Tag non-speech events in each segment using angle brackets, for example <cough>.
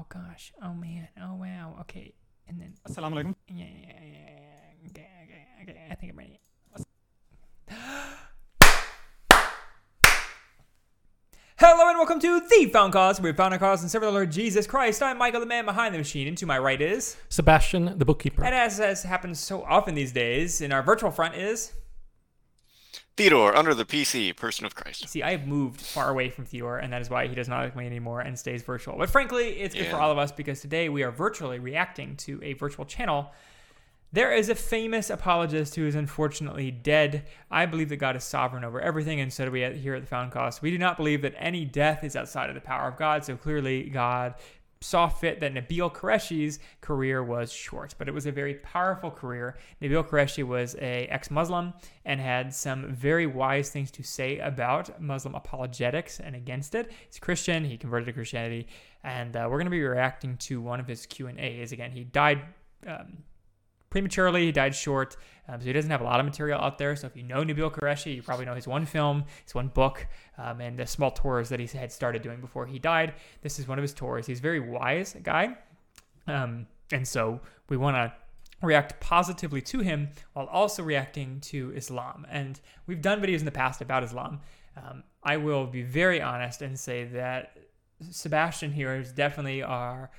Oh gosh. Oh man. Oh wow. Okay. And then. Assalamu alaikum. Yeah, yeah, yeah, yeah. Okay, okay, okay. I think I'm ready. <gasps> Hello and welcome to the Found Cause. We've found a cause and serve the Lord Jesus Christ. I'm Michael, the man behind the machine, and to my right is, Sebastian, the bookkeeper. and as as happens so often these days, in our virtual front is. Theodore, under the PC, person of Christ. See, I have moved far away from Theodore, and that is why he does not like me anymore and stays virtual. But frankly, it's good for all of us because today we are virtually reacting to a virtual channel. There is a famous apologist who is unfortunately dead. I believe that God is sovereign over everything, and so do we here at the Found Cause. We do not believe that any death is outside of the power of God, so clearly God saw fit that Nabeel Qureshi's career was short, but it was a very powerful career. Nabeel Qureshi was a ex-Muslim and had some very wise things to say about Muslim apologetics and against it. He's Christian. He converted to Christianity, and uh, we're going to be reacting to one of his Q and A's. Again, he died. Um, prematurely. He died short, um, so he doesn't have a lot of material out there. So if you know Nabeel Qureshi, you probably know his one film, his one book, um, and the small tours that he had started doing before he died. This is one of his tours. He's a very wise guy, um, and so we want to react positively to him while also reacting to Islam. And we've done videos in the past about Islam. Um, I will be very honest and say that Sebastian here is definitely our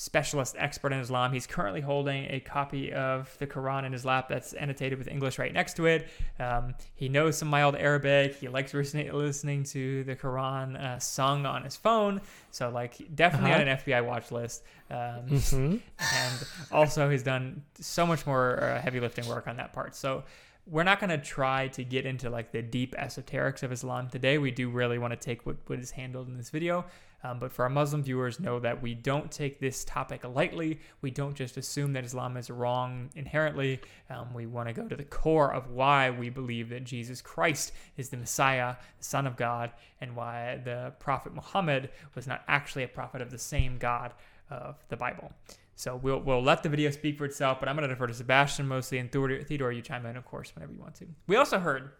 specialist expert in Islam. He's currently holding a copy of the Quran in his lap that's annotated with English right next to it. Um, he knows some mild Arabic. He likes listening, listening to the Quran uh, sung on his phone. So, like, definitely Uh-huh. on an FBI watch list. Um, hmm and also he's done so much more uh, heavy lifting work on that part. So we're not going to try to get into like the deep esoterics of Islam today. We do really want to take what, what is handled in this video. Um, but for our Muslim viewers, know that we don't take this topic lightly. We don't just assume that Islam is wrong inherently. Um, we want to go to the core of why we believe that Jesus Christ is the Messiah, the Son of God, and why the Prophet Muhammad was not actually a prophet of the same God of the Bible. So we'll, we'll let the video speak for itself, but I'm going to defer to Sebastian mostly, and Theodore, Theodore, you chime in, of course, whenever you want to. We also heard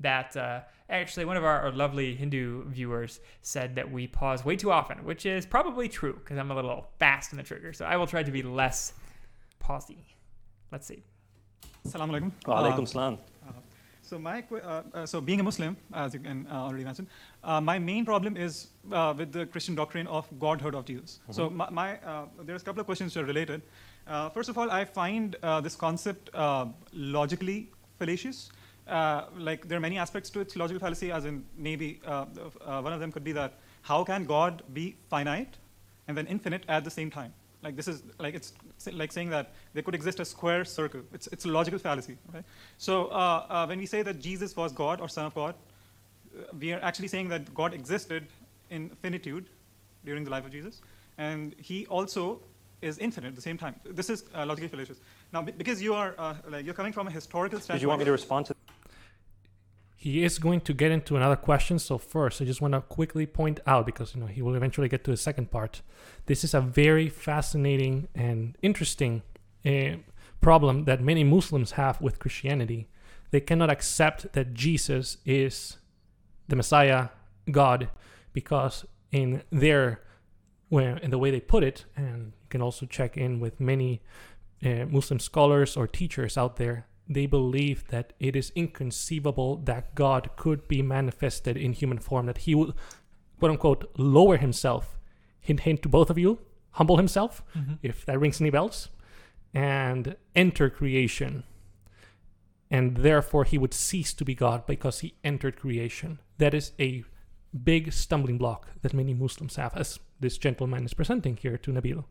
that uh, actually one of our, our lovely Hindu viewers said that we pause way too often, which is probably true because I'm a little fast in the trigger. So I will try to be less pausey. Let's see. Assalamu alaikum. Wa Uh, alaikum salam. So my uh, uh, so being a Muslim, as you can uh, already mention, uh, my main problem is uh, with the Christian doctrine of Godhood of Jesus. So my, my uh, there's a couple of questions which are related. Uh, first of all, I find uh, this concept uh, logically fallacious. Uh, like there are many aspects to its logical fallacy, as in maybe uh, uh, one of them could be that how can God be finite and then infinite at the same time? Like this is like it's like saying that there could exist a square circle. It's it's a logical fallacy. Right? So uh, uh, when we say that Jesus was God or Son of God, uh, we are actually saying that God existed in finitude during the life of Jesus, and He also is infinite at the same time. This is uh, logically fallacious. Now, because you are uh, like you're coming from a historical standpoint. Did you want me to respond to He is going to get into another question. So first, I just want to quickly point out because you know he will eventually get to the second part. This is a very fascinating and interesting uh, problem that many Muslims have with Christianity. They cannot accept that Jesus is the Messiah, God, because in their where in the way they put it, and you can also check in with many uh, Muslim scholars or teachers out there, they believe that it is inconceivable that God could be manifested in human form, that he would, quote unquote, lower himself. Hint, hint to both of you, humble himself, mm-hmm. if that rings any bells, and enter creation. And therefore, he would cease to be God because he entered creation. That is a big stumbling block that many Muslims have, as this gentleman is presenting here to Nabeel.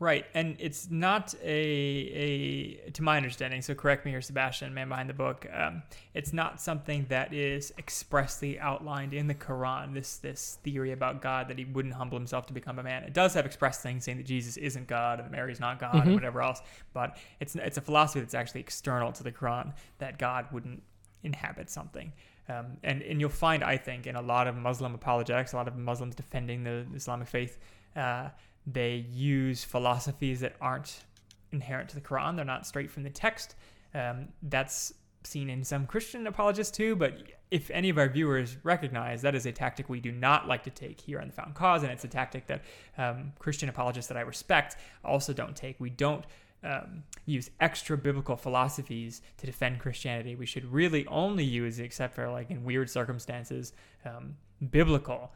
Right, and it's not a a to my understanding. So correct me here, Sebastian, man behind the book. Um, it's not something that is expressly outlined in the Quran. This this theory about God that he wouldn't humble himself to become a man. It does have expressed things saying that Jesus isn't God and that Mary's not God and whatever else. But it's it's a philosophy that's actually external to the Quran that God wouldn't inhabit something. Um, and and you'll find, I think, in a lot of Muslim apologetics, a lot of Muslims defending the Islamic faith. Uh, they use philosophies that aren't inherent to the Quran. They're not straight from the text. Um, that's seen in some Christian apologists too. But if any of our viewers recognize that is a tactic we do not like to take here on the Found Cause, and it's a tactic that um, Christian apologists that I respect also don't take. We don't um, use extra biblical philosophies to defend Christianity. We should really only use, except for like in weird circumstances, um, biblical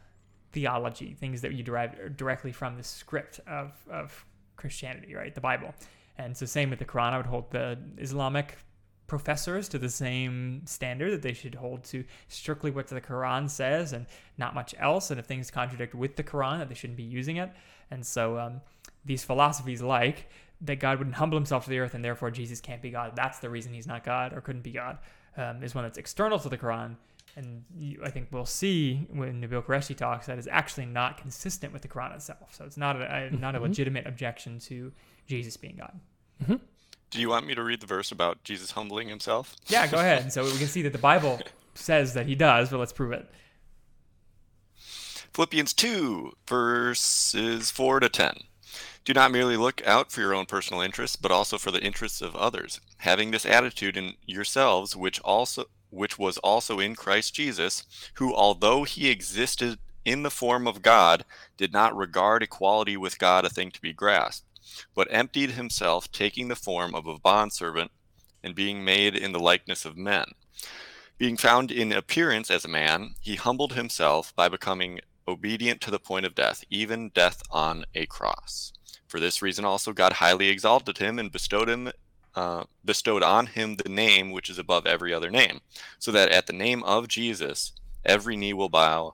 theology, things that you derive directly from the script of, of Christianity, right? The Bible. And so, same with the Quran, I would hold the Islamic professors to the same standard that they should hold to strictly what the Quran says and not much else. And if things contradict with the Quran, that they shouldn't be using it. And so, um, these philosophies like that God wouldn't humble himself to the earth and therefore Jesus can't be God. That's the reason he's not God or couldn't be God, um, is one that's external to the Quran. And you, I think we'll see when Nabeel Qureshi talks that is actually not consistent with the Quran itself. So it's not a, a not a Mhm. legitimate objection to Jesus being God. Do you want me to read the verse about Jesus humbling himself? Yeah, go ahead. So we can see that the Bible says that he does, but let's prove it. Philippians 2, verses 4 to 10. Do not merely look out for your own personal interests, but also for the interests of others, having this attitude in yourselves, which also which was also in Christ Jesus, who although he existed in the form of God, did not regard equality with God a thing to be grasped, but emptied himself, taking the form of a bondservant, and being made in the likeness of men. Being found in appearance as a man, he humbled himself by becoming obedient to the point of death, even death on a cross. For this reason also God highly exalted him and bestowed him uh, bestowed on him the name which is above every other name, so that at the name of Jesus every knee will bow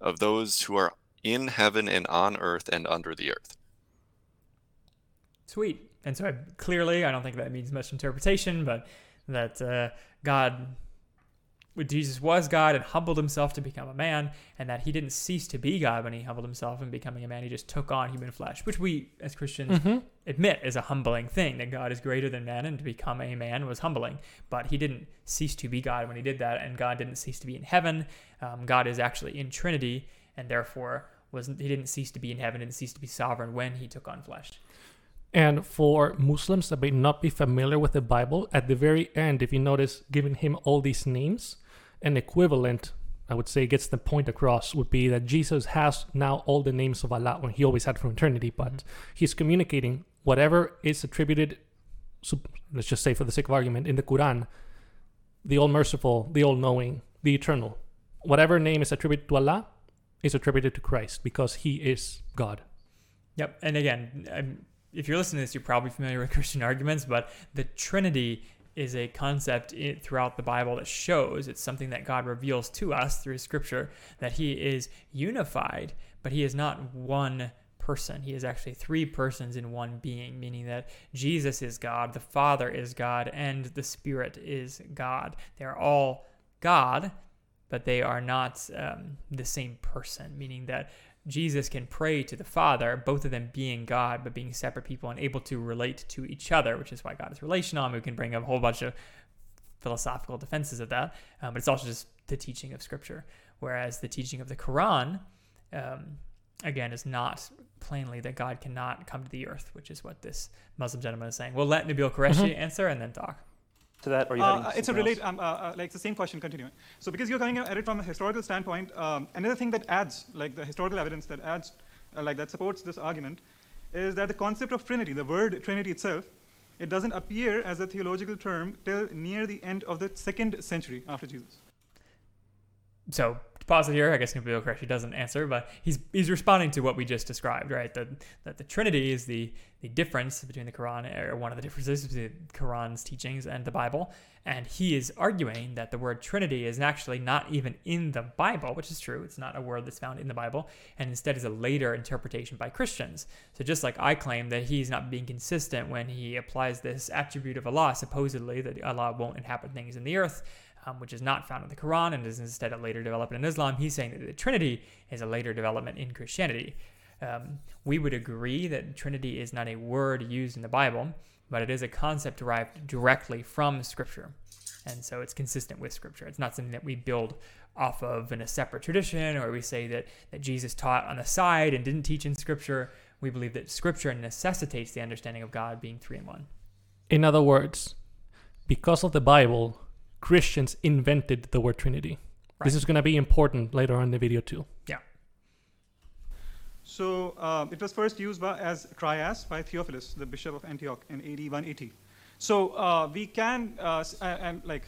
of those who are in heaven and on earth and under the earth. Sweet. And so I, clearly, I don't think that means much interpretation, but that uh, God, Jesus was God and humbled himself to become a man, and that he didn't cease to be God when he humbled himself and becoming a man. He just took on human flesh, which we as Christians Mm-hmm. admit is a humbling thing that God is greater than man, and to become a man was humbling. But he didn't cease to be God when he did that, and God didn't cease to be in heaven. Um, God is actually in Trinity, and therefore was he didn't cease to be in heaven, didn't cease to be sovereign when he took on flesh. And for Muslims that may not be familiar with the Bible, at the very end, if you notice, giving him all these names, an equivalent, I would say, gets the point across, would be that Jesus has now all the names of Allah, when he always had from eternity, but he's communicating whatever is attributed, let's just say for the sake of argument, in the Quran, the all merciful, the all knowing, the eternal. Whatever name is attributed to Allah is attributed to Christ because he is God. Yep. And again, um, if you're listening to this, you're probably familiar with <laughs> Christian arguments, but the Trinity is a concept throughout the Bible that shows it's something that God reveals to us through Scripture that He is unified, but He is not one person. He is actually three persons in one being, meaning that Jesus is God, the Father is God, and the Spirit is God. They're all God, but they are not um, the same person, meaning that Jesus can pray to the Father, both of them being God, but being separate people and able to relate to each other, which is why God is relational. And we can bring up a whole bunch of philosophical defenses of that, um, but it's also just the teaching of Scripture. Whereas the teaching of the Quran, um, again, is not plainly that God cannot come to the earth, which is what this Muslim gentleman is saying. We'll let Nabeel Qureshi answer and then talk. To that, or you having Uh, it's a something relate, else? um, uh, uh, like it's the same question continuing. So because you're coming at it from a historical standpoint, um, another thing that adds, like the historical evidence that adds, uh, like that supports this argument, is that the concept of Trinity, the word Trinity itself, it doesn't appear as a theological term till near the end of the second century after Jesus. so to pause it here, I guess Nabeel Qureshi doesn't answer, but he's he's responding to what we just described, right? That that the Trinity is the the difference between the Quran or one of the differences between the Quran's teachings and the Bible, and he is arguing that the word Trinity is actually not even in the Bible, which is true. It's not a word that's found in the Bible, and instead is a later interpretation by Christians. So just like I claim that he's not being consistent when he applies this attribute of Allah, supposedly that Allah won't inhabit things in the earth um, which is not found in the Quran and is instead a later development in Islam. He's saying that the Trinity is a later development in Christianity. Um, we would agree that Trinity is not a word used in the Bible, but it is a concept derived directly from Scripture. And so it's consistent with Scripture. It's not something that we build off of in a separate tradition or we say that, that Jesus taught on the side and didn't teach in Scripture. We believe that Scripture necessitates the understanding of God being three in one. In other words, because of the Bible, Christians invented the word Trinity. This is going to be important later on in the video too. Yeah. So uh, it was first used by, as trias by Theophilus, the bishop of Antioch, in AD 180. So uh, we can, uh, uh, and like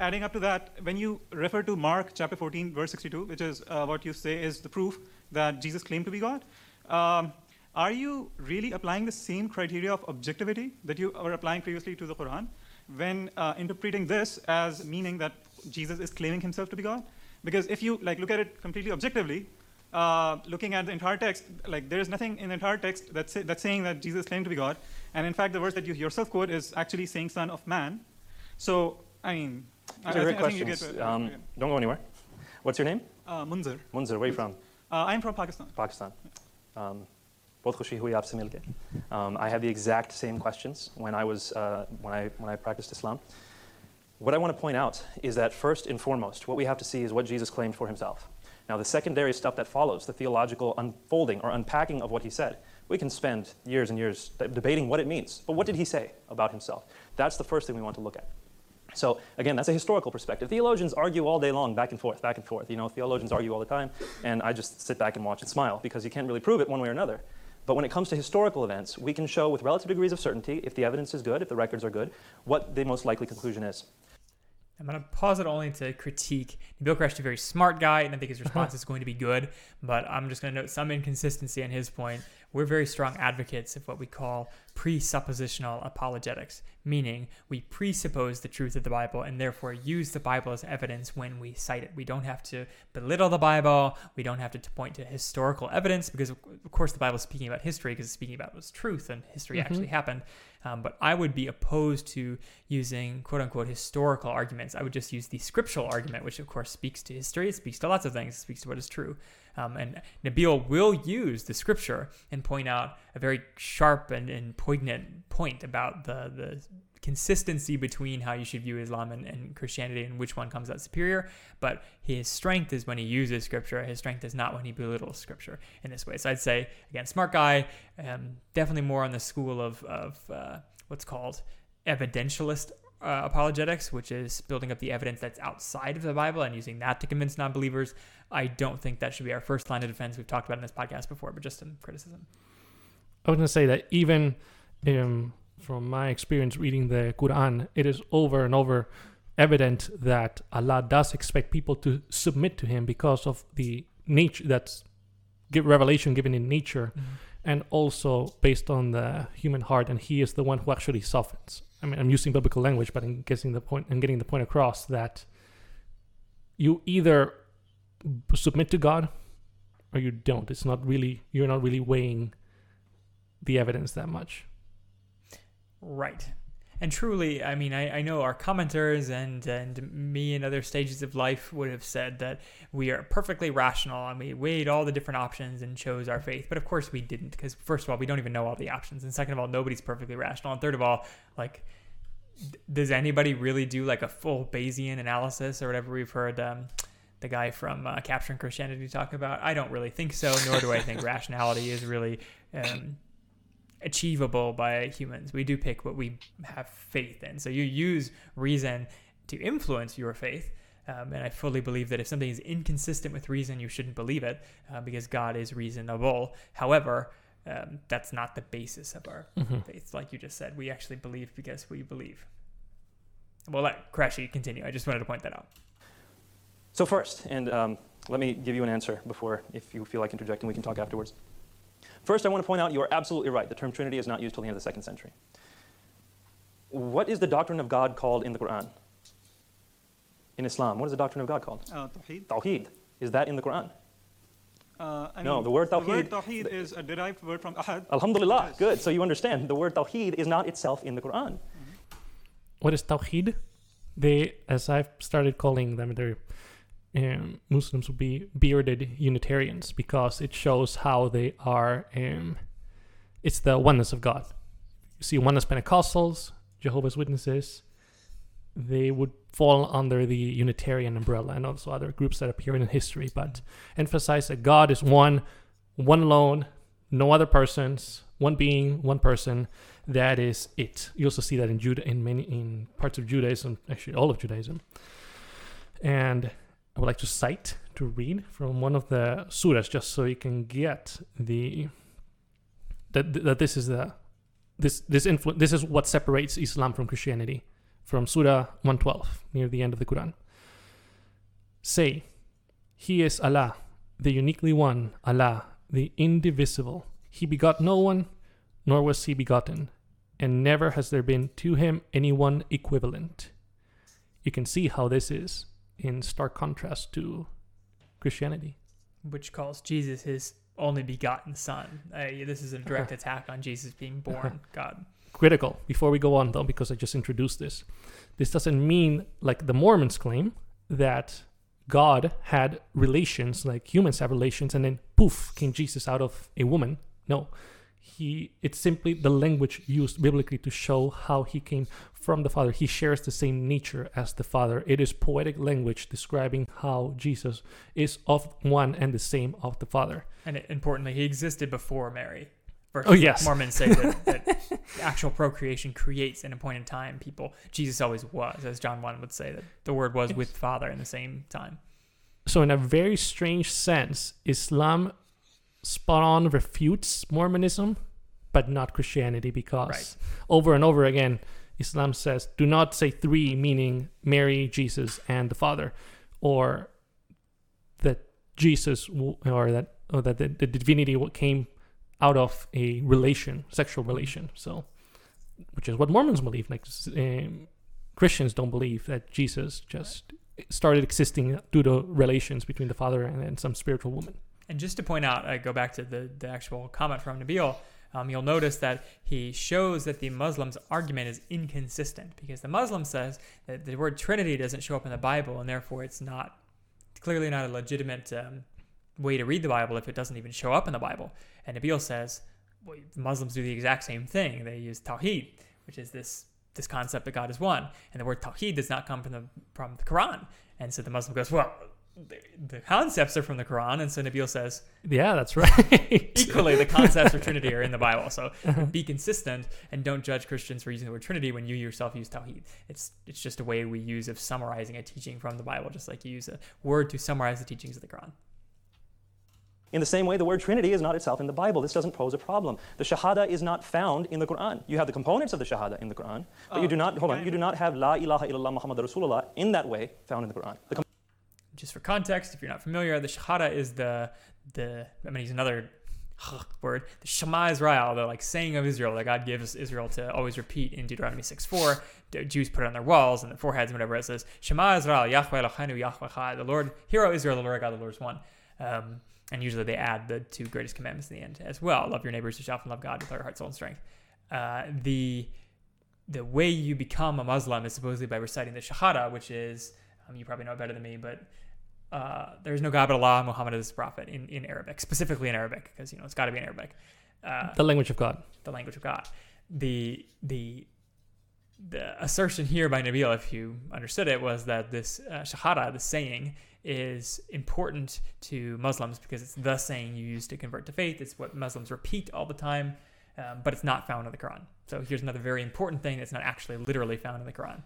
adding up to that, when you refer to Mark chapter 14, verse 62, which is uh, what you say is the proof that Jesus claimed to be God, um, are you really applying the same criteria of objectivity that you were applying previously to the Quran when uh, interpreting this as meaning that Jesus is claiming himself to be God? Because if you like look at it completely objectively, uh, looking at the entire text, like there is nothing in the entire text that's, say, that's saying that Jesus claimed to be God. And in fact, the verse that you yourself quote is actually saying Son of Man. So, I mean, I, These are I great thi- I think you questions. get. Um, don't go anywhere. What's your name? uh, Munzir. Munzir. Where are you from? Uh, I'm from Pakistan. Pakistan. Um, both Khoshi Hui. Um, I had the exact same questions when I was uh, when I when I practiced Islam. What I want to point out is that first and foremost, what we have to see is what Jesus claimed for himself. Now, the secondary stuff that follows, the theological unfolding or unpacking of what he said, we can spend years and years debating what it means. But what did he say about himself? That's the first thing we want to look at. So again, that's a historical perspective. Theologians argue all day long, back and forth, back and forth. You know, theologians argue all the time, and I just sit back and watch and smile because you can't really prove it one way or another. But when it comes to historical events, we can show with relative degrees of certainty, if the evidence is good, if the records are good, what the most likely conclusion is. I'm going to pause it only to critique. Nabeel Qureshi is a very smart guy, and I think his response is going to be good. But I'm just going to note some inconsistency on his point. We're very strong advocates of what we call presuppositional apologetics, meaning we presuppose the truth of the Bible and therefore use the Bible as evidence when we cite it. We don't have to belittle the Bible. We don't have to point to historical evidence because, of course, the Bible is speaking about history because it's speaking about what's truth and history Mhm. actually happened. Um, but I would be opposed to using quote unquote historical arguments. I would just use the scriptural argument, which of course speaks to history, it speaks to lots of things, it speaks to what is true. Um, and Nabeel will use the scripture and point out a very sharp and, and poignant point about the, the consistency between how you should view Islam and, and Christianity and which one comes out superior. But his strength is when he uses scripture. His strength is not when he belittles scripture in this way. So I'd say, again, smart guy, um, definitely more on the school of, of uh, what's called evidentialist uh, apologetics, which is building up the evidence that's outside of the Bible and using that to convince non believers. I don't think that should be our first line of defense. We've talked about in this podcast before, but just some criticism. I was going to say that even um, from my experience reading the Quran, it is over and over evident that Allah does expect people to submit to Him because of the nature that's give revelation given in nature, mm-hmm. and also based on the human heart, and He is the one who actually softens. I mean, I'm using biblical language, but I'm getting the point. I'm getting the point across that you either submit to God or you don't. It's not really you're not really weighing the evidence that much. Right. And truly, I mean, I, I know our commenters and, and me in other stages of life would have said that we are perfectly rational and we weighed all the different options and chose our faith. But of course, we didn't, because first of all, we don't even know all the options. And second of all, nobody's perfectly rational. And third of all, like, does anybody really do like a full Bayesian analysis or whatever we've heard um, the guy from uh, Capturing Christianity talk about? I don't really think so, nor do I think <laughs> rationality is really. Um, achievable by humans. We do pick what we have faith in. So you use reason to influence your faith. Um, and I fully believe that if something is inconsistent with reason, you shouldn't believe it uh, because God is reasonable. However, um, that's not the basis of our faith. Like you just said, we actually believe because we believe. Well, let Qureshi continue. I just wanted to point that out. So first, and um, let me give you an answer before, if you feel like interjecting, we can talk afterwards. First, I want to point out you are absolutely right. The term Trinity is not used till the end of the second century. What is the doctrine of God called in the Quran? In Islam, what is the doctrine of God called? Uh, Tawheed. Tawheed. Is that in the Quran? Uh, I No, the word The word Tawheed is a derived word from Ahad. Alhamdulillah. Yes. Good. So you understand the word Tawheed is not itself in the Quran. What is Tawheed? They, as I've started calling them, they're um, Muslims would be bearded Unitarians because it shows how they are. Um, it's the oneness of God. You see, oneness Pentecostals, Jehovah's Witnesses, they would fall under the Unitarian umbrella, and also other groups that appear in history, but emphasize that God is one, one alone, no other persons, one being, one person, that is it. You also see that in Judah, in many in parts of Judaism, actually all of Judaism. And I would like to cite to read from one of the surahs, just so you can get the that that this is the this this influ- this is what separates Islam from Christianity, from Surah 112 near the end of the Quran. Say, He is Allah, the uniquely one, Allah, the indivisible. He begot no one, nor was he begotten, and never has there been to him any one equivalent. You can see how this is in stark contrast to Christianity. which calls Jesus his only begotten son. Uh, this is a <laughs> direct attack on Jesus being born <laughs> God. Critical. Before we go on, though, because I just introduced this, this doesn't mean, like the Mormons claim, that God had relations, like humans have relations, and then poof, came Jesus out of a woman. No, he. It's simply the language used biblically to show how he came from the Father. He shares the same nature as the Father. It is poetic language describing how Jesus is of one and the same of the Father. And importantly, he existed before Mary. Versus Oh, yes. Mormons say that, <laughs> that actual procreation creates in a point in time people. Jesus always was, as John 1 would say, that the Word was with Father in the same time. So, in a very strange sense, Islam spot on refutes Mormonism, but not Christianity because Right. over and over again, Islam says, do not say three, meaning Mary, Jesus, and the Father, or that Jesus, or that, or that the, the divinity came out of a relation, sexual relation. So, which is what Mormons believe. Like um, Christians don't believe that Jesus just started existing due to relations between the father and, and some spiritual woman. And just to point out, I go back to the, the actual comment from Nabeel. Um, you'll notice that he shows that the Muslims' argument is inconsistent because the Muslim says that the word Trinity doesn't show up in the Bible, and therefore it's not clearly not a legitimate um, way to read the Bible if it doesn't even show up in the Bible. And Nabeel says well, Muslims do the exact same thing. They use Tawheed, which is this this concept that God is one, and the word Tawheed does not come from the from the Quran. And so the Muslim goes, well, the, the concepts are from the Quran, and so Nabeel says Yeah, that's right. <laughs> equally the concepts of <laughs> Trinity are in the Bible. So uh-huh. be consistent and don't judge Christians for using the word Trinity when you yourself use Tawheed. It's it's just a way we use of summarizing a teaching from the Bible, just like you use a word to summarize the teachings of the Quran. In the same way, the word Trinity is not itself in the Bible. This doesn't pose a problem. The Shahada is not found in the Quran. You have the components of the Shahada in the Quran, but you Oh, do not, hold on, you do not have La ilaha illallah Muhammad Rasulullah in that way found in the Quran. The com- Just for context, if you're not familiar, the Shahada is the the I'm gonna use another <laughs> word, the Shema Israel, the like saying of Israel that God gives Israel to always repeat in Deuteronomy 6:4. The Jews put it on their walls and their foreheads and whatever. It says Shema Israel, Yahweh Eloheinu, Yahweh Chai. The Lord, Hero Israel, the Lord God, the Lord is one. Um, and usually they add the two greatest commandments in the end as well: love your neighbors yourself and love God with all your heart, soul, and strength. Uh, the the way you become a Muslim is supposedly by reciting the Shahada, which is um, you probably know it better than me, but uh, there's no God but Allah, Muhammad is the prophet in, in Arabic, specifically in Arabic, because you know it's got to be in Arabic, uh, the language of God. the language of God. The the the assertion here by Nabeel, if you understood it, was that this uh, shahada, the saying, is important to Muslims because it's the saying you use to convert to faith. It's what Muslims repeat all the time, um, but it's not found in the Quran. So here's another very important thing that's not actually literally found in the Quran.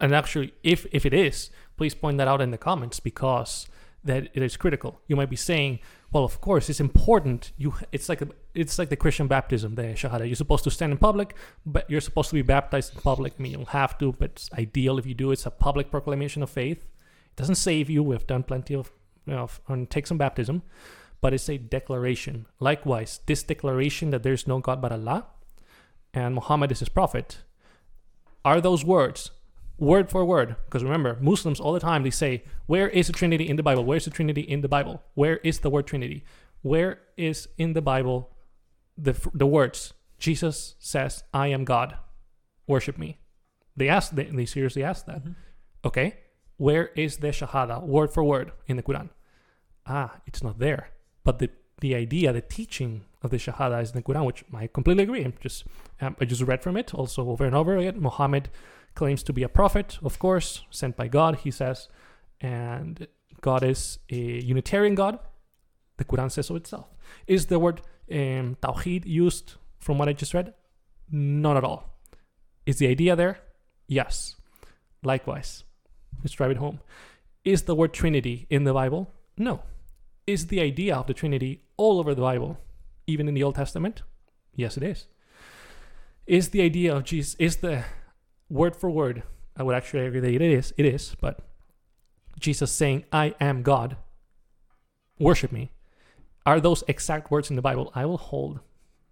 And actually, if if it is, please point that out in the comments because that it is critical. You might be saying, "Well, of course, it's important. You, it's like a, it's like the Christian baptism, the Shahada. You're supposed to stand in public, but you're supposed to be baptized in public. I mean, you don't have to, but it's ideal if you do. It's a public proclamation of faith. It doesn't save you. We've done plenty of, you know, and take some baptism, but it's a declaration. Likewise, this declaration that there's no God but Allah, and Muhammad is his prophet, are those words word for word because remember muslims all the time they say where is the trinity in the bible? Where's the trinity in the bible? Where is the word trinity? Where is in the bible the the words jesus says i am god worship me? They ask they, they seriously ask that. Okay where is the shahada? Word for word in the quran. Ah it's not there. But the the idea the teaching of the shahada is in the quran which i completely agree. I'm just um, i just read from it also over and over again. Muhammad claims to be a prophet, of course, sent by God, he says, and God is a Unitarian God. The Quran says so itself. Is the word um, Tawheed used from what I just read? Not at all. Is the idea there? Yes. Likewise. Let's drive it home. Is the word Trinity in the Bible? No. Is the idea of the Trinity all over the Bible, even in the Old Testament? Yes, it is. Is the idea of Jesus, is the word for word, I would actually agree that it is, it is, but Jesus saying, I am God, worship me. Are those exact words in the Bible? I will hold.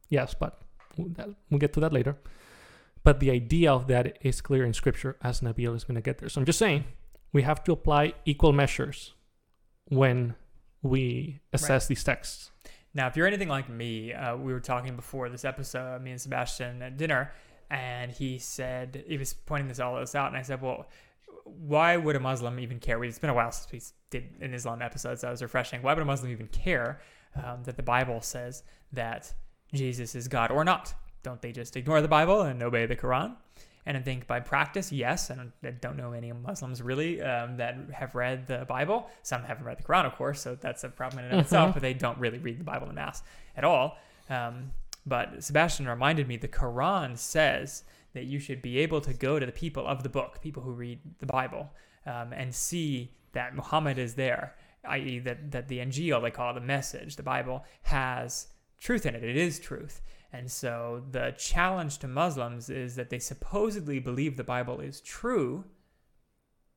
Yes, but we'll get to that later. But the idea of that is clear in Scripture, as Nabeel is going to get there. So I'm just saying, we have to apply equal measures when we assess Right. these texts. Now, if you're anything like me, uh, we were talking before this episode, me and Sebastian at dinner, and he said he was pointing this all this out, and I said, "Well, why would a Muslim even care?" It's been a while since we did an Islam episode, so I was refreshing. Why would a Muslim even care um, that the Bible says that Jesus is God or not? Don't they just ignore the Bible and obey the Quran? And I think by practice, yes. And I don't know any Muslims really um, that have read the Bible. Some haven't read the Quran, of course, so that's a problem in and of itself. But they don't really read the Bible in mass at all. Um, but Sebastian reminded me the Quran says that you should be able to go to the people of the book, people who read the Bible, um, and see that Muhammad is there, i.e., that, that the Injil, they call it the message, the Bible, has truth in it. It is truth. And so the challenge to Muslims is that they supposedly believe the Bible is true,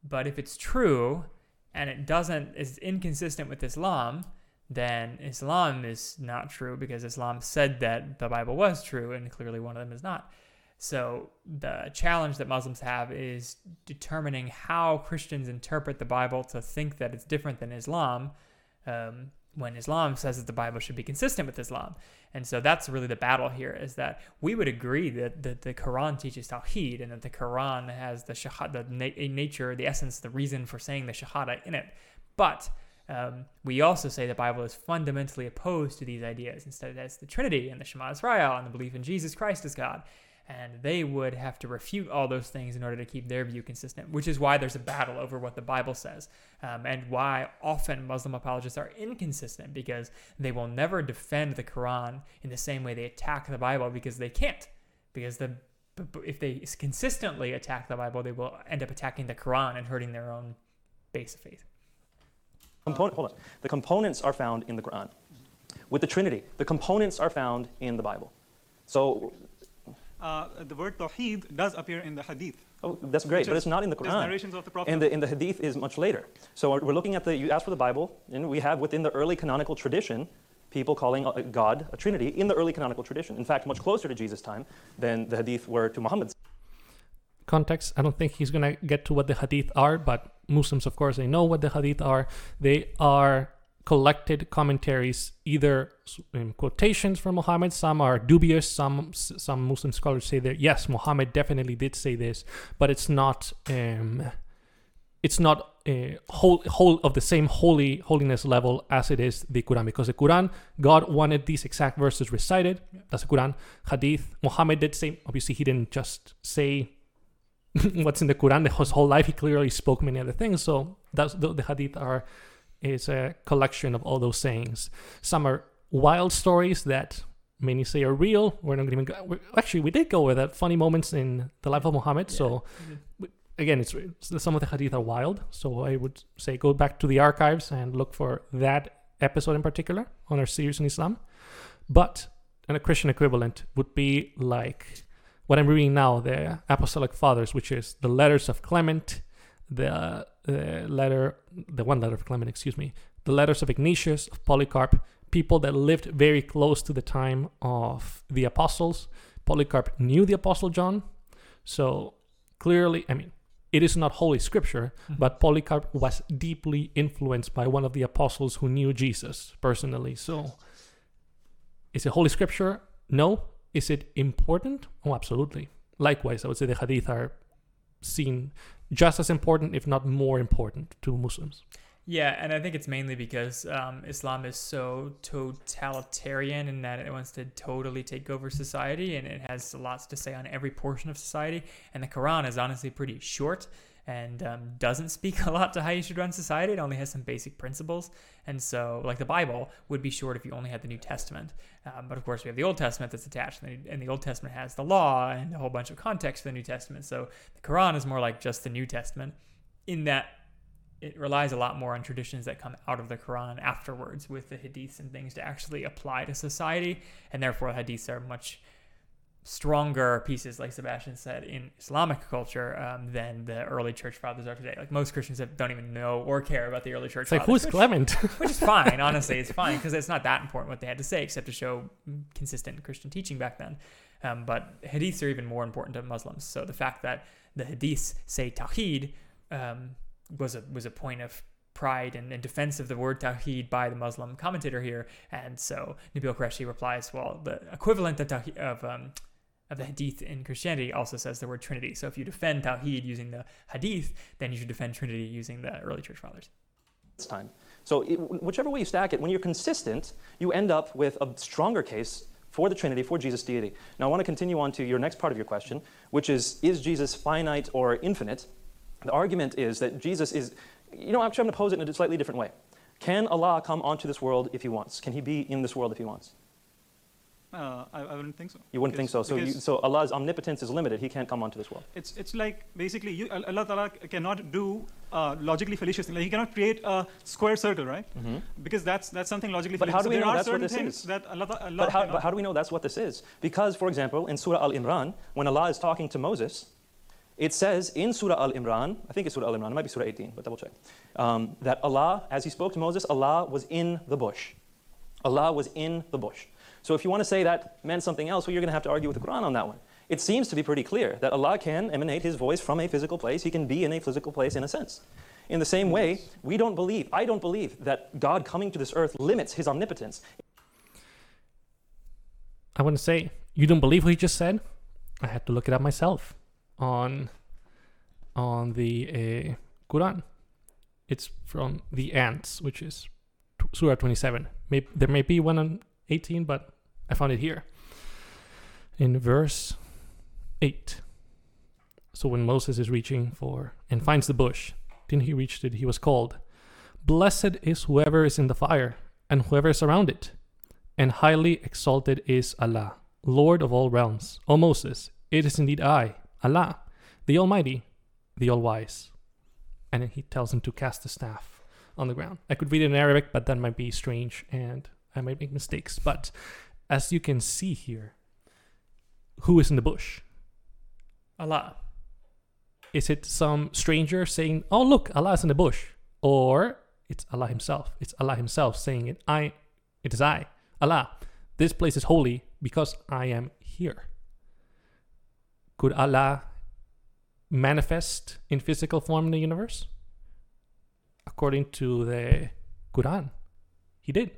but if it's true and it doesn't is inconsistent with Islam, then Islam is not true because Islam said that the Bible was true and clearly one of them is not. So the challenge that Muslims have is determining how Christians interpret the Bible to think that it's different than Islam, um, when Islam says that the Bible should be consistent with Islam. And so that's really the battle here is that we would agree that, that the Quran teaches Tawheed and that the Quran has the Shahada, the na- nature, the essence, the reason for saying the Shahada in it. But um, we also say the Bible is fundamentally opposed to these ideas. Instead, it has the Trinity and the Shema Israel and the belief in Jesus Christ as God. And they would have to refute all those things in order to keep their view consistent, which is why there's a battle over what the Bible says, um, and why often Muslim apologists are inconsistent because they will never defend the Quran in the same way they attack the Bible because they can't. Because the if they consistently attack the Bible, they will end up attacking the Quran and hurting their own base of faith. Component, hold on. The components are found in the Quran. With the Trinity, the components are found in the Bible. So, Uh, the word tawheed does appear in the hadith. oh, that's great, but it's not in the Quran. narrations of the Prophet. And the, and the Hadith is much later. So we're we're looking at the, you asked for the Bible, and we have within the early canonical tradition people calling uh, God a Trinity in the early canonical tradition. In fact, much closer to Jesus' time than the Hadith were to Muhammad's. Context. I don't think he's going to get to what the hadith are, but Muslims, of course, they know what the hadith are. They are collected commentaries, either in quotations from Muhammad. Some are dubious. Some some Muslim scholars say that yes, Muhammad definitely did say this, but it's not. Um, it's not uh, whole, whole of the same holy holiness level as it is the Quran, because the Quran, God wanted these exact verses recited. That's the Quran. Hadith, Muhammad did say. Obviously, he didn't just say <laughs> what's in the Quran the his whole life. He clearly spoke many other things. So that's the, the Hadith are is a collection of all those sayings. Some are wild stories that many say are real. We're not going to even go. Actually, we did go with that funny moments in the life of Muhammad. So again, it's, it's some of the hadith are wild. So I would say go back to the archives and look for that episode in particular on our series in Islam. But and a Christian equivalent would be like what I'm reading now, the Apostolic Fathers, which is the letters of Clement, the uh, letter, the one letter of Clement, excuse me, the letters of Ignatius, of Polycarp, people that lived very close to the time of the apostles. Polycarp knew the apostle John, so clearly, I mean, it is not holy scripture, but Polycarp was deeply influenced by one of the apostles who knew Jesus personally. So, is it holy scripture? No. Is it important? Oh, absolutely. Likewise, I would say the hadith are seen just as important, if not more important, to Muslims. Yeah, and I think it's mainly because um, Islam is so totalitarian in that it wants to totally take over society and it has lots to say on every portion of society. And the Quran is honestly pretty short. And um, doesn't speak <laughs> a lot to how you should run society. It only has some basic principles. And so, like the Bible would be short if you only had the New Testament. Um, but of course, we have the Old Testament that's attached, and the Old Testament has the law and a whole bunch of context for the New Testament. So the Quran is more like just the New Testament in that it relies a lot more on traditions that come out of the Quran afterwards with the hadiths and things to actually apply to society. And therefore, hadiths are much stronger pieces, like Sebastian said, in Islamic culture um, than the early church fathers are today. Like most Christians have, don't even know or care about the early church it's fathers. like, who's which, Clement? <laughs> which is fine, honestly. It's fine <laughs> because it's not that important what they had to say except to show consistent Christian teaching back then. Um, but hadiths are even more important to Muslims. So the fact that the hadiths say tawheed um, was a was a point of pride and, and, defense of the word tawheed by the Muslim commentator here. And so Nabeel Qureshi replies, well, the equivalent of, tawheed, of, um, of the hadith in Christianity also says the word Trinity. So if you defend tawheed using the hadith, then you should defend Trinity using the early church fathers. It's time. So it, whichever way you stack it, when you're consistent, you end up with a stronger case for the Trinity, for Jesus' deity. Now I want to continue on to your next part of your question, which is, is Jesus finite or infinite? The argument is that Jesus is, you know, actually, I'm going to pose it in a slightly different way. Can Allah come onto this world if he wants? Can he be in this world if he wants? Uh, I, I, wouldn't think so. You wouldn't think so. So, you, so Allah's omnipotence is limited. He can't come onto this world. It's it's like basically you, Allah Ta'ala cannot do uh, logically fallacious things. Like he cannot create a square circle, right? Mm-hmm. Because that's that's something logically but fallacious. But how do we so know that's what this is? That Allah, Allah but, how, but how do we know that's what this is? Because, for example, in Surah Al Imran, when Allah is talking to Moses, it says in Surah Al Imran, I think it's Surah Al Imran, it might be Surah 18, but double check, um, that Allah, as He spoke to Moses, Allah was in the bush. Allah was in the bush. So if you want to say that meant something else, well, you're going to have to argue with the Quran on that one. It seems to be pretty clear that Allah can emanate His voice from a physical place. He can be in a physical place in a sense. In the same way, we don't believe, I don't believe that God coming to this earth limits His omnipotence. I want to say, you don't believe what He just said? I had to look it up myself on on the uh, Quran. It's from the ants, which is Surah 27. May, there may be one on 18, but I found it here in verse 8. So when Moses is reaching for and finds the bush, then he reached it, he was called. Blessed is whoever is in the fire, and whoever is around it, and highly exalted is Allah, Lord of all realms. O Moses, it is indeed I, Allah, the Almighty, the All Wise. And then he tells him to cast the staff on the ground. I could read it in Arabic, but that might be strange and I might make mistakes. But as you can see here, who is in the bush? Allah. Is it some stranger saying, Oh, look, Allah is in the bush? Or it's Allah Himself. It's Allah Himself saying it, I, it is I, Allah. This place is holy because I am here. Could Allah manifest in physical form in the universe? According to the Quran, he did.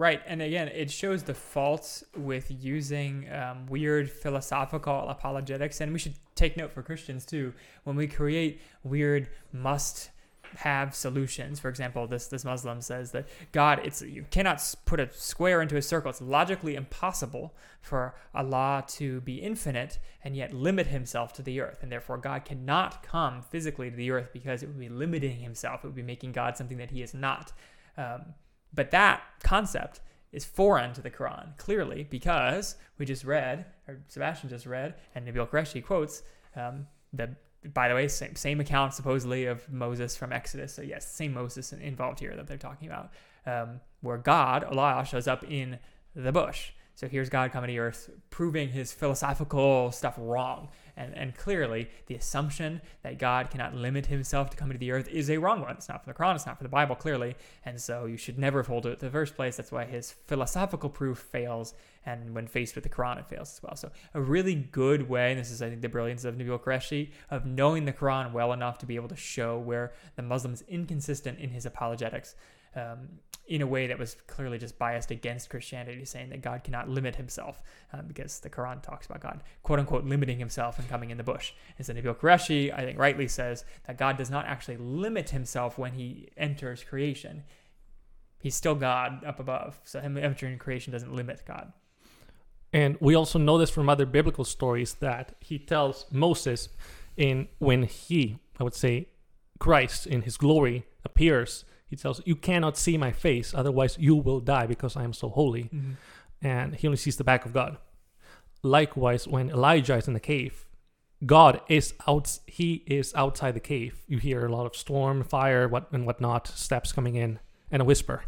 Right, and again, it shows the faults with using um, weird philosophical apologetics, and we should take note for Christians too. When we create weird must have solutions. For example, this this Muslim says that God, it's you cannot put a square into a circle. It's logically impossible for Allah to be infinite and yet limit Himself to the earth, and therefore God cannot come physically to the earth because it would be limiting Himself. It would be making God something that He is not. Um, but that concept is foreign to the Quran, clearly, because we just read, or Sebastian just read, and Nabeel Qureshi quotes um, the by the way, same, same account supposedly of Moses from Exodus. So yes, same Moses involved here that they're talking about, um, where God, Allah, shows up in the bush. So here's God coming to earth, proving his philosophical stuff wrong. And, and clearly, the assumption that God cannot limit himself to coming to the earth is a wrong one. It's not for the Quran, it's not for the Bible, clearly. And so you should never hold it in the first place. That's why his philosophical proof fails. And when faced with the Quran, it fails as well. So, a really good way, and this is, I think, the brilliance of Nabeel Qureshi, of knowing the Quran well enough to be able to show where the Muslim is inconsistent in his apologetics um, in a way that was clearly just biased against Christianity, saying that God cannot limit himself uh, because the Quran talks about God, quote unquote, limiting himself and coming in the bush. And so Nabeel Qureshi, I think, rightly says that God does not actually limit himself when he enters creation. He's still God up above. So him entering creation doesn't limit God. And we also know this from other biblical stories that he tells Moses in when he I would say, Christ in his glory appears, he tells, You cannot see my face, otherwise you will die because I am so holy. Mhm. And he only sees the back of God. Likewise, when Elijah is in the cave, God is out. He is outside the cave. You hear a lot of storm, fire, what and whatnot, steps coming in, and a whisper.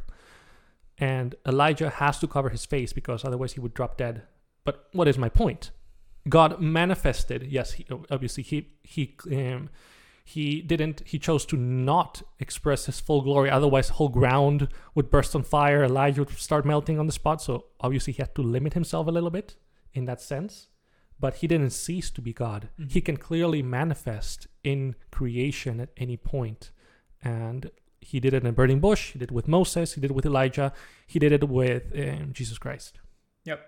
And Elijah has to cover his face because otherwise he would drop dead. But what is my point? God manifested. Yes, he, obviously he he um, he didn't. He chose to not express his full glory. Otherwise, the whole ground would burst on fire. Elijah would start melting on the spot. So obviously, he had to limit himself a little bit in that sense. But he didn't cease to be God. He can clearly manifest in creation at any point, and he did it in a burning bush. He did it with Moses. He did it with Elijah. He did it with um, Jesus Christ. Yep.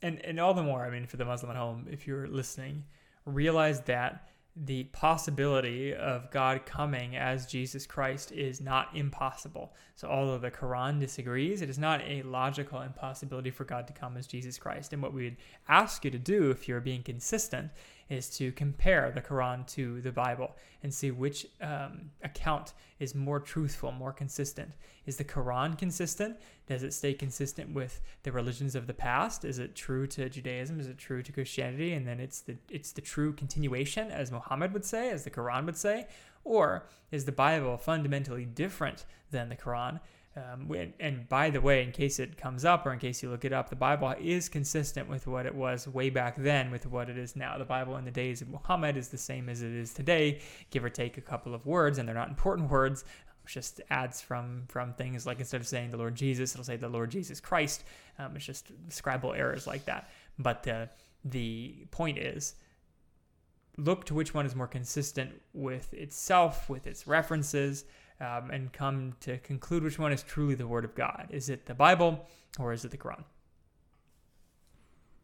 And and all the more, I mean, for the Muslim at home, if you're listening, realize that the possibility of God coming as Jesus Christ is not impossible. So although the Quran disagrees, it is not a logical impossibility for God to come as Jesus Christ. And what we would ask you to do if you're being consistent is to compare the Quran to the Bible and see which um, account is more truthful, more consistent. Is the Quran consistent? Does it stay consistent with the religions of the past? Is it true to Judaism? Is it true to Christianity? And then it's the it's the true continuation, as Muhammad would say, as the Quran would say, or is the Bible fundamentally different than the Quran? Um, and by the way, in case it comes up or in case you look it up, the Bible is consistent with what it was way back then with what it is now. The Bible in the days of Muhammad is the same as it is today, give or take a couple of words, and they're not important words. It's just adds from from things like instead of saying the Lord Jesus, it'll say the Lord Jesus Christ. Um, it's just scribal errors like that. But the the point is, look to which one is more consistent with itself, with its references, um, and come to conclude which one is truly the Word of God. Is it the Bible or is it the Quran?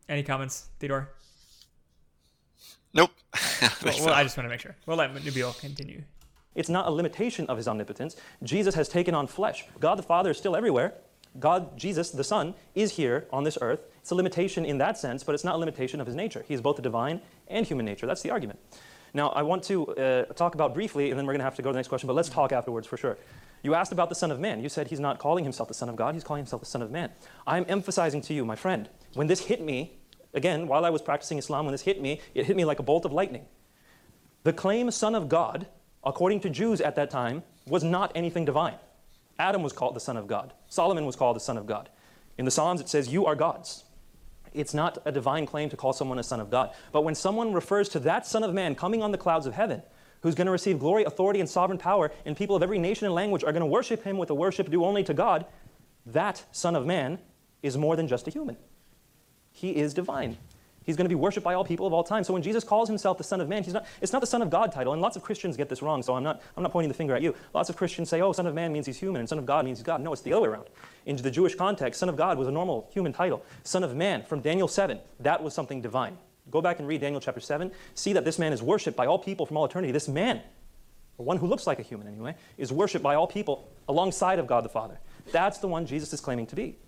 Any comments, Theodore? Nope. <laughs> Well, well, I just want to make sure. We'll let Nabeel continue. It's not a limitation of his omnipotence. Jesus has taken on flesh. God the Father is still everywhere. God, Jesus, the Son, is here on this earth. It's a limitation in that sense, but it's not a limitation of his nature. He is both the divine and human nature. That's the argument. Now, I want to uh, talk about briefly, and then we're going to have to go to the next question, but let's talk afterwards for sure. You asked about the Son of Man. You said he's not calling himself the Son of God, he's calling himself the Son of Man. I'm emphasizing to you, my friend, when this hit me, again, while I was practicing Islam, when this hit me, it hit me like a bolt of lightning. The claim Son of God, according to Jews at that time, was not anything divine. Adam was called the Son of God. Solomon was called the Son of God. In the Psalms, it says, You are gods. It's not a divine claim to call someone a Son of God. But when someone refers to that Son of Man coming on the clouds of heaven, who's going to receive glory, authority, and sovereign power, and people of every nation and language are going to worship him with a worship due only to God, that Son of Man is more than just a human. He is divine. He's going to be worshipped by all people of all time. So when Jesus calls himself the Son of Man, he's not, it's not the Son of God title. And lots of Christians get this wrong, so I'm not, I'm not pointing the finger at you. Lots of Christians say, oh, Son of Man means he's human, and Son of God means he's God. No, it's the other way around. In the Jewish context, Son of God was a normal human title. Son of Man, from Daniel 7, that was something divine. Go back and read Daniel chapter 7. See that this man is worshipped by all people from all eternity. This man, or one who looks like a human anyway, is worshipped by all people alongside of God the Father. That's the one Jesus is claiming to be.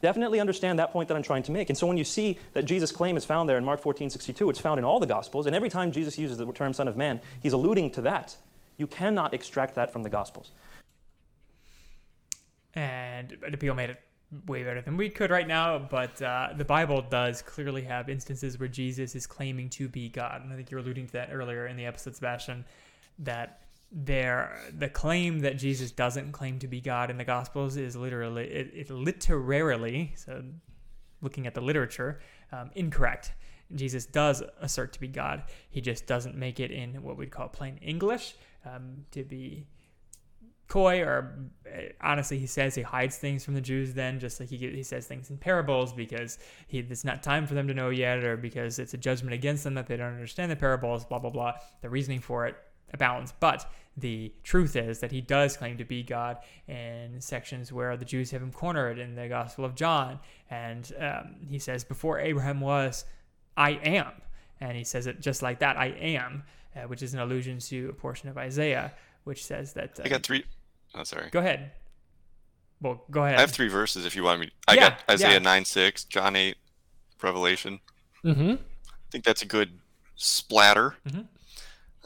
Definitely understand that point that I'm trying to make. And so when you see that Jesus' claim is found there in Mark 14, 62, it's found in all the Gospels, and every time Jesus uses the term Son of Man, he's alluding to that. You cannot extract that from the Gospels. and Nabeel made it way better than we could right now. But uh, the Bible does clearly have instances where Jesus is claiming to be God, and I think you were alluding to that earlier in the episode, Sebastian. That there, the claim that Jesus doesn't claim to be God in the Gospels is literally, it, it so looking at the literature, um, incorrect. Jesus does assert to be God. He just doesn't make it in what we'd call plain English um, to be coy or uh, honestly he says he hides things from the jews then just like he, he says things in parables because he, it's not time for them to know yet or because it's a judgment against them that they don't understand the parables blah blah blah the reasoning for it abounds but the truth is that he does claim to be god in sections where the jews have him cornered in the gospel of john and um, he says before abraham was i am and he says it just like that i am uh, which is an allusion to a portion of isaiah which says that uh, I got three oh sorry. Go ahead. Well, go ahead. I have three verses if you want me. I Yeah, got Isaiah yeah. 9 6, John 8, Revelation. Mm-hmm. I think that's a good splatter. Mhm.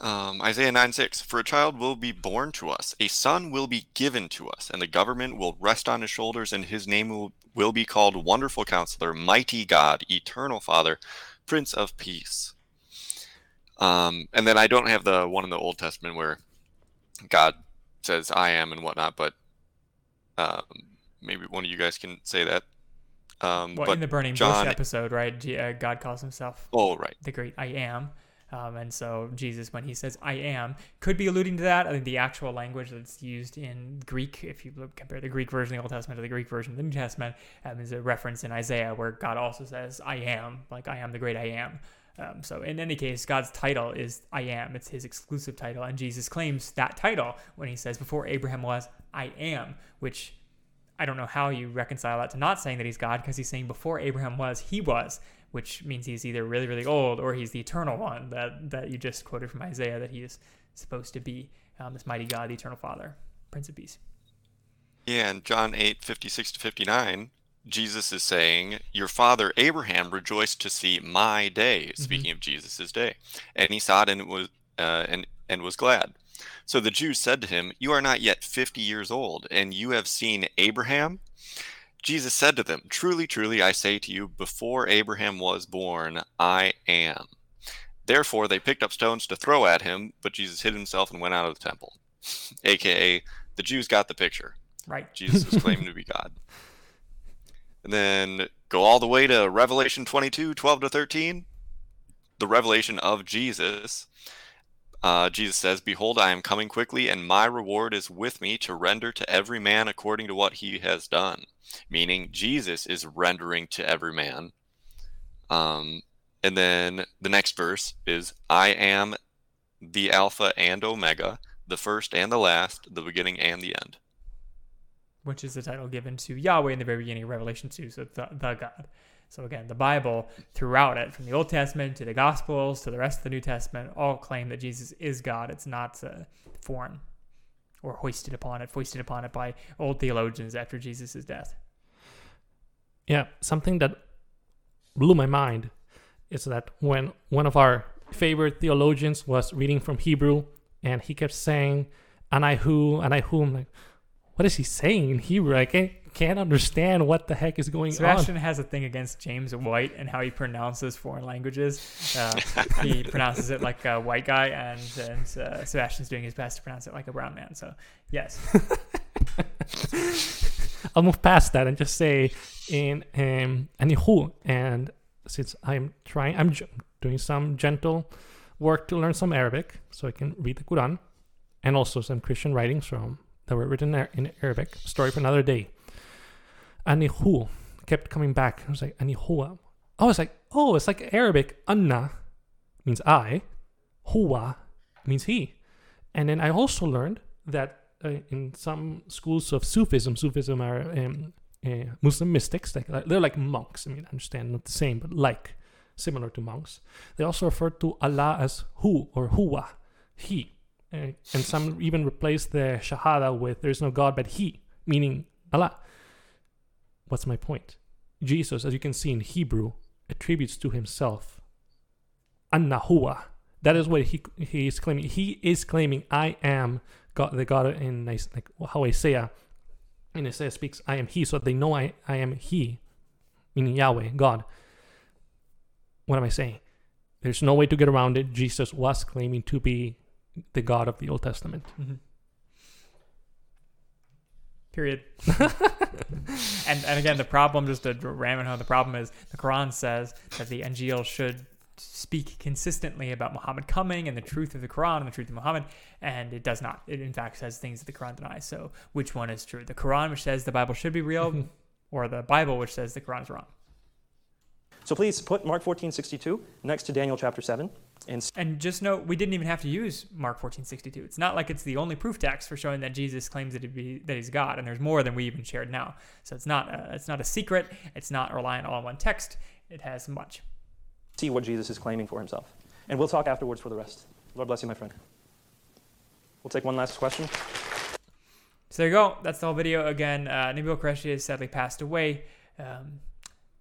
Um, Isaiah 9 6 For a child will be born to us, a son will be given to us, and the government will rest on his shoulders, and his name will, will be called Wonderful Counselor, Mighty God, Eternal Father, Prince of Peace. Um, and then I don't have the one in the Old Testament where God says, I am and whatnot, but um, maybe one of you guys can say that. Um, Well, but in the burning John- bush episode, right? Uh, God calls himself oh, right. the great I am. Um, and so Jesus, when he says I am, could be alluding to that. I think the actual language that's used in Greek, if you look, compare the Greek version of the Old Testament to the Greek version of the New Testament, um, is a reference in Isaiah where God also says I am, like I am the great I am. Um, so in any case, God's title is I am. It's his exclusive title, and Jesus claims that title when he says, "Before Abraham was, I am," which I don't know how you reconcile that to not saying that he's God because he's saying before Abraham was, he was, which means he's either really, really old or he's the eternal one that, that you just quoted from Isaiah that he is supposed to be um, this mighty God, the eternal Father, Prince of Peace. Yeah, in John 8, 56 to 59, Jesus is saying, Your father Abraham rejoiced to see my day, speaking of Jesus' day. And he saw it and was uh, and, and was glad. So the Jews said to him, You are not yet fifty years old, and you have seen Abraham? Jesus said to them, Truly, truly, I say to you, before Abraham was born, I am. Therefore they picked up stones to throw at him, but Jesus hid himself and went out of the temple. <laughs> AKA, the Jews got the picture. Right. Jesus was claiming to be God. And then go all the way to Revelation 22, 12 to 13. The revelation of Jesus. Uh, Jesus says, Behold, I am coming quickly, and my reward is with me to render to every man according to what he has done. Meaning, Jesus is rendering to every man. Um, and then the next verse is, I am the Alpha and Omega, the first and the last, the beginning and the end. which is the title given to Yahweh in the very beginning of Revelation 2, so the, the God. So again, the Bible throughout it, from the Old Testament to the Gospels to the rest of the New Testament, all claim that Jesus is God. It's not uh, foreign or hoisted upon it, foisted upon it by old theologians after Jesus' death. Yeah, something that blew my mind is that when one of our favorite theologians was reading from Hebrew and he kept saying, Anahu, Anahu, I'm like, what is he saying in Hebrew? I can't, can't understand what the heck is going on. Sebastian has a thing against James White and how he pronounces foreign languages. Uh, he <laughs> pronounces it like a white guy, and, and uh, Sebastian's doing his best to pronounce it like a brown man. So, yes. <laughs> I'll move past that and just say in um, Anihu. And since I'm trying, I'm j- doing some gentle work to learn some Arabic so I can read the Quran and also some Christian writings from that were written in- in Arabic. Story for another day. Anihu kept coming back. I was like, Anihu. I was like, oh, it's like Arabic. Anna means I. Huwa means he. And then I also learned that uh, in some schools of Sufism, Sufism are um, uh, Muslim mystics. Like- they're like monks. I mean, I understand not the same, but like similar to monks. They also refer to Allah as Hu or Huwa, He. Uh, and some even replace the Shahada with "There is no God but He," meaning Allah. What's my point? Jesus, as you can see in Hebrew, attributes to himself Anna Huwa. That is what he he is claiming. He is claiming, "I am God, the God in like how Isaiah in Isaiah speaks, I am He, so they know I, I am He, meaning Yahweh, God. What am I saying? There's no way to get around it. Jesus was claiming to be the God of the Old Testament. Mhm. Period. <laughs> and and again, the problem, just to ram it home, the problem is the Quran says that the Injil should speak consistently about Muhammad coming and the truth of the Quran and the truth of Muhammad, and it does not. It in fact says things that the Quran denies. So which one is true? The Quran, which says the Bible should be real, <laughs> or the Bible, which says the Quran is wrong? So please put Mark 14:62 next to Daniel chapter 7 and And just note, we didn't even have to use Mark 14:62. It's not like it's the only proof text for showing that Jesus claims that, be, that he's God, and there's more than we even shared now. So it's not a, it's not a secret. It's not reliant all on one text. It has much. see what Jesus is claiming for himself. And we'll talk afterwards for the rest. Lord bless you, my friend. We'll take one last question. So there you go. That's the whole video. Again, uh, Nabeel Qureshi has sadly passed away. Um,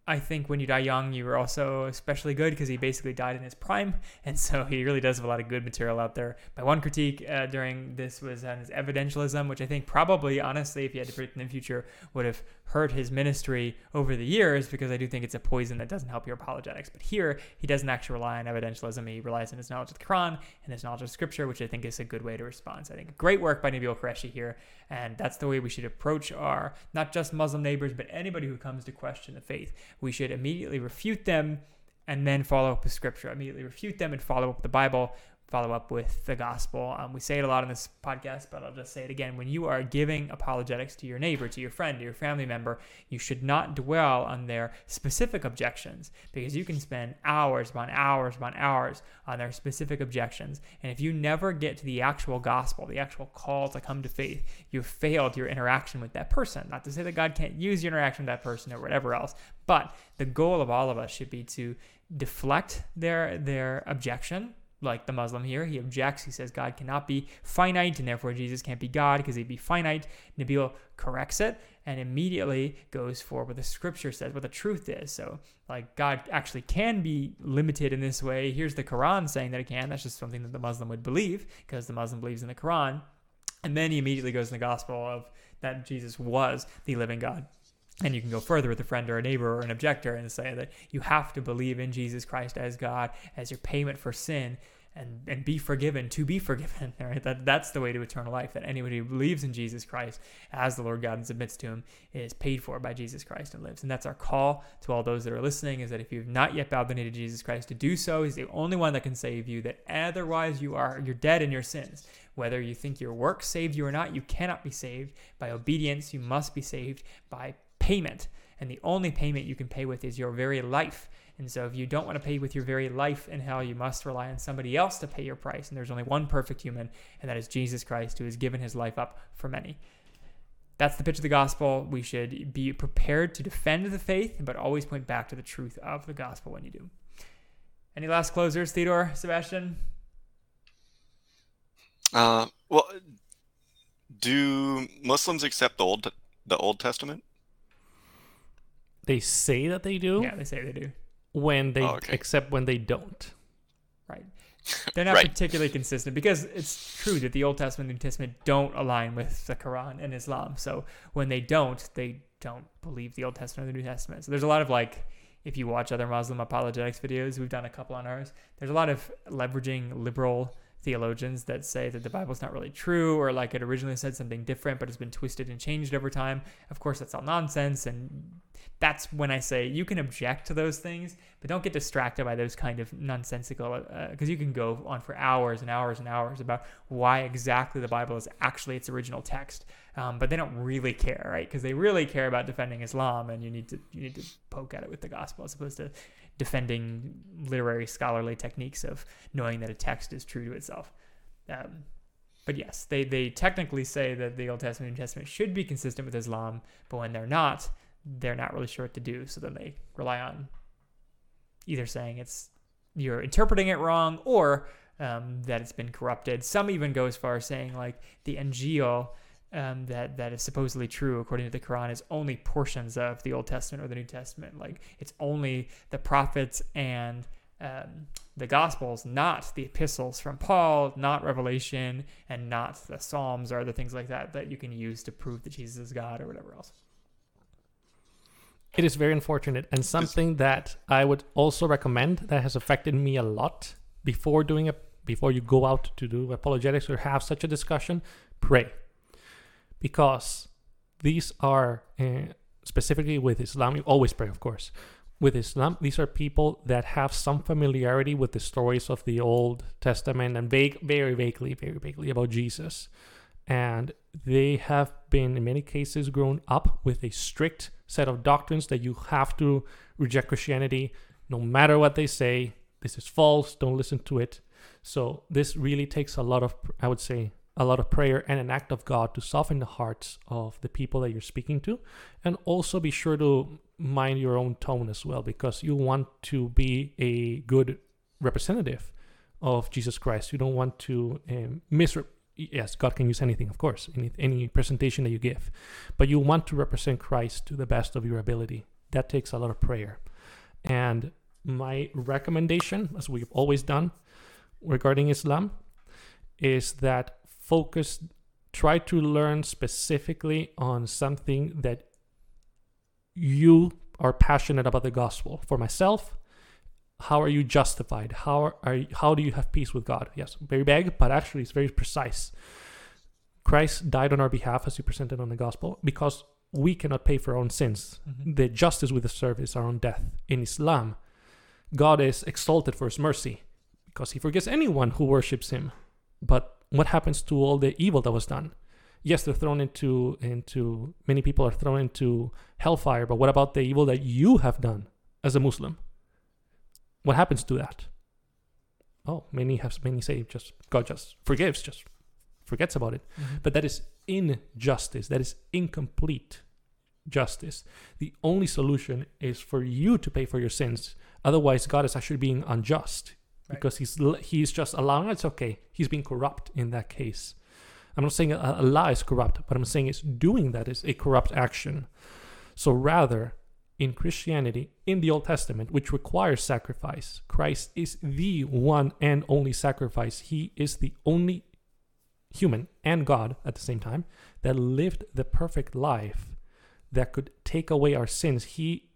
I think when you die young, you are also especially good because he basically died in his prime, <laughs> and so he really does have a lot of good material out there. My one critique uh, during this was on his evidentialism, which I think probably, honestly, if he had to predict in the future, would have hurt his ministry over the years because I do think it's a poison that doesn't help your apologetics. But here, he doesn't actually rely on evidentialism; he relies on his knowledge of the Quran and his knowledge of Scripture, which I think is a good way to respond. So I think great work by Nabeel Qureshi here, and that's the way we should approach our not just Muslim neighbors, but anybody who comes to question the faith we should immediately refute them and then follow up with scripture. Immediately refute them and follow up with the Bible, follow up with the gospel. Um, we say it a lot in this podcast, but I'll just say it again. When you are giving apologetics to your neighbor, to your friend, to your family member, you should not dwell on their specific objections because you can spend hours upon hours upon hours on their specific objections. And if you never get to the actual gospel, the actual call to come to faith, you've failed your interaction with that person. Not to say that God can't use your interaction with that person or whatever else, but the goal of all of us should be to deflect their their objection like the Muslim here. He objects. He says God cannot be finite, and therefore Jesus can't be God because he'd be finite. Nabeel corrects it and immediately goes for what the scripture says, what the truth is. So, like, God actually can be limited in this way. Here's the Quran saying that it can. That's just something that the Muslim would believe because the Muslim believes in the Quran. And then he immediately goes in the gospel of that Jesus was the living God. And you can go further with a friend or a neighbor or an objector and say that you have to believe in Jesus Christ as God, as your payment for sin, and, and be forgiven to be <laughs> forgiven. Right? That, that's the way to eternal life. That anybody who believes in Jesus Christ as the Lord God and submits to him is paid for by Jesus Christ and lives. And that's our call to all those that are listening is that if you've not yet bowed the knee to Jesus Christ to do so, he's the only one that can save you, that otherwise you are you're dead in your sins. Whether you think your work saved you or not, you cannot be saved by obedience. You must be saved by payment. And the only payment you can pay with is your very life. And so if you don't want to pay with your very life in hell, you must rely on somebody else to pay your price. And there's only one perfect human, and that is Jesus Christ, who has given his life up for many. That's the pitch of the gospel. We should be prepared to defend the faith, but always point back to the truth of the gospel when you do. Any last closers, Theodore, Sebastian? Uh, well, do Muslims accept the Old the Old Testament? They say that they do Yeah, they say they do. when they Oh, okay. except when they don't. Right. They're not Right. particularly consistent because it's true that the Old Testament and New Testament don't align with the Quran and Islam. So when they don't, they don't believe the Old Testament or the New Testament. So there's a lot of like, if you watch other Muslim apologetics videos, we've done a couple on ours, there's a lot of leveraging liberal theologians that say that the Bible's not really true or like it originally said something different but it's been twisted and changed over time. Of course, that's all nonsense. And that's when I say you can object to those things, but don't get distracted by those kind of nonsensical, because you can go on for hours and hours and hours about why exactly the Bible is actually its original text. Um, but they don't really care, right? Because they really care about defending Islam, and you need to you need to poke at it with the gospel as opposed to defending literary scholarly techniques of knowing that a text is true to itself. Um, but yes, they, they technically say that the Old Testament and New Testament should be consistent with Islam, but when they're not, they're not really sure what to do. So then they rely on either saying it's you're interpreting it wrong or um, that it's been corrupted. Some even go as far as saying like the Injil um, that that is supposedly true according to the Quran is only portions of the Old Testament or the New Testament. Like it's only the prophets and um, the Gospels, not the epistles from Paul, not Revelation, and not the Psalms or other things like that that you can use to prove that Jesus is God or whatever else. It is very unfortunate and something that I would also recommend that has affected me a lot before doing a before you go out to do apologetics or have such a discussion, pray. Because these are uh, specifically with Islam, you always pray, of course. With Islam, these are people that have some familiarity with the stories of the Old Testament and vague, very vaguely, very vaguely about Jesus. And they have been, in many cases, grown up with a strict set of doctrines that you have to reject Christianity no matter what they say. This is false, don't listen to it. So, this really takes a lot of, I would say, a lot of prayer and an act of God to soften the hearts of the people that you're speaking to. And also be sure to mind your own tone as well, because you want to be a good representative of Jesus Christ. You don't want to um, misrep yes, God can use anything, of course, any, any presentation that you give, but you want to represent Christ to the best of your ability that takes a lot of prayer. And my recommendation, as we've always done regarding Islam, is that focus, try to learn specifically on something that you are passionate about the gospel. For myself, how are you justified? How are you, how do you have peace with God? Yes, very vague, but actually it's very precise. Christ died on our behalf, as you presented on the gospel, because we cannot pay for our own sins. Mhm. The justice we deserve is our own death. In Islam, God is exalted for his mercy because he forgives anyone who worships him. But what happens to all the evil that was done? Yes, they're thrown into into many people are thrown into hellfire, but what about the evil that you have done as a Muslim? What happens to that? Oh, many have many say just God just forgives, just forgets about it. Mhm. But that is injustice. That is incomplete justice. The only solution is for you to pay for your sins. Otherwise, God is actually being unjust Right. because he's he's just allowing it's okay. He's being corrupt in that case. I'm not saying a, a lie is corrupt, but I'm saying is doing that is a corrupt action. So rather, in Christianity, in the Old Testament, which requires sacrifice, Christ is the one and only sacrifice. He is the only human and God at the same time that lived the perfect life that could take away our sins. He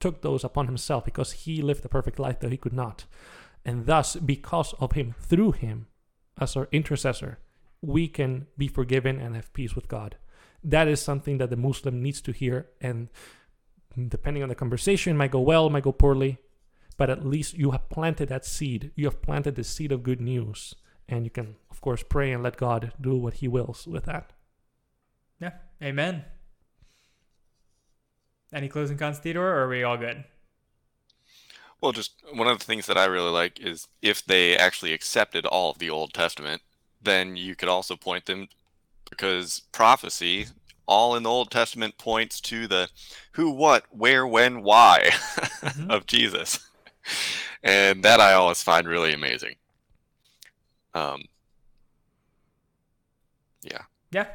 took those upon himself because he lived the perfect life that he could not. And thus, because of him, through him, as our intercessor, we can be forgiven and have peace with God. That is something that the Muslim needs to hear. And depending on the conversation, might go well, might go poorly, but at least you have planted that seed. You have planted the seed of good news. And you can, of course, pray and let God do what he wills with that. Yeah. Amen. Any closing comments, Theodore, or are we all good? Well, just one of the things that I really like is if they actually accepted all of the Old Testament, then you could also point them because prophecy, all in the Old Testament points to the who, what, where, when, why Mhm. <laughs> of Jesus. And that I always find really amazing. Um, yeah. Yeah.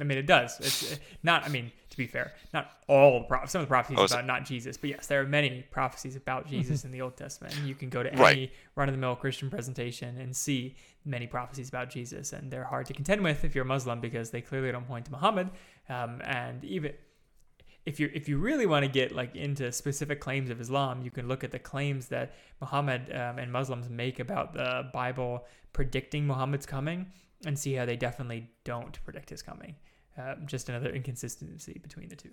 I mean, it does. It's not, I mean, to be fair, not all the prophecies. Some of the prophecies Oh, about not Jesus, but yes, there are many prophecies about Jesus in the Old Testament. And you can go to Right. any run of the mill Christian presentation and see many prophecies about Jesus. And they're hard to contend with if you're a Muslim because they clearly don't point to Muhammad. Um, and even if you if you really want to get like into specific claims of Islam, you can look at the claims that Muhammad um, and Muslims make about the Bible predicting Muhammad's coming, and see how they definitely don't predict his coming. Um, just another inconsistency between the two.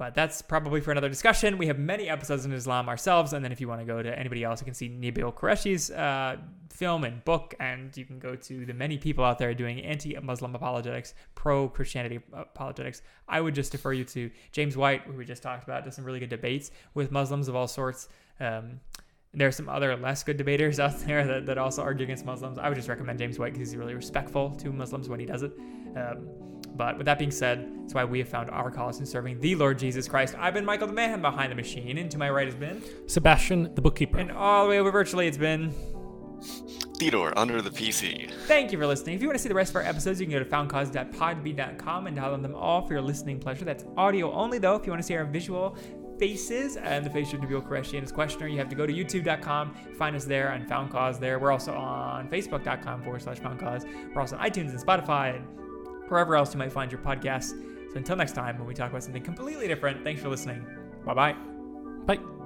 But that's probably for another discussion. We have many episodes in Islam ourselves, and then if you want to go to anybody else, you can see Nabeel Qureshi's uh, film and book, and you can go to the many people out there doing anti-Muslim apologetics, pro-Christianity apologetics. I would just defer you to James White, who we just talked about, does some really good debates with Muslims of all sorts. Um, there are some other less good debaters <laughs> out there that, that also argue against Muslims. I would just recommend James White because he's really respectful to Muslims when he does it. Um, but with that being said, that's why we have found our cause in serving the Lord Jesus Christ. I've been Michael the Man behind the machine, and to my right has been, Sebastian, the bookkeeper. and all the way over virtually, it's been. Theodore under the PC. Thank you for listening. If you want to see the rest of our episodes, you can go to foundcause.podbean.com and download them all for your listening pleasure. That's audio only, though. If you want to see our visual faces and the face of Nabeel Qureshi and his questioner, you have to go to youtube.com, find us there on Found Cause there. We're also on facebook.com forward slash Found Cause. We're also on iTunes and Spotify and wherever else you might find your podcasts. So until next time, when we talk about something completely different, thanks for listening. Bye bye. Bye.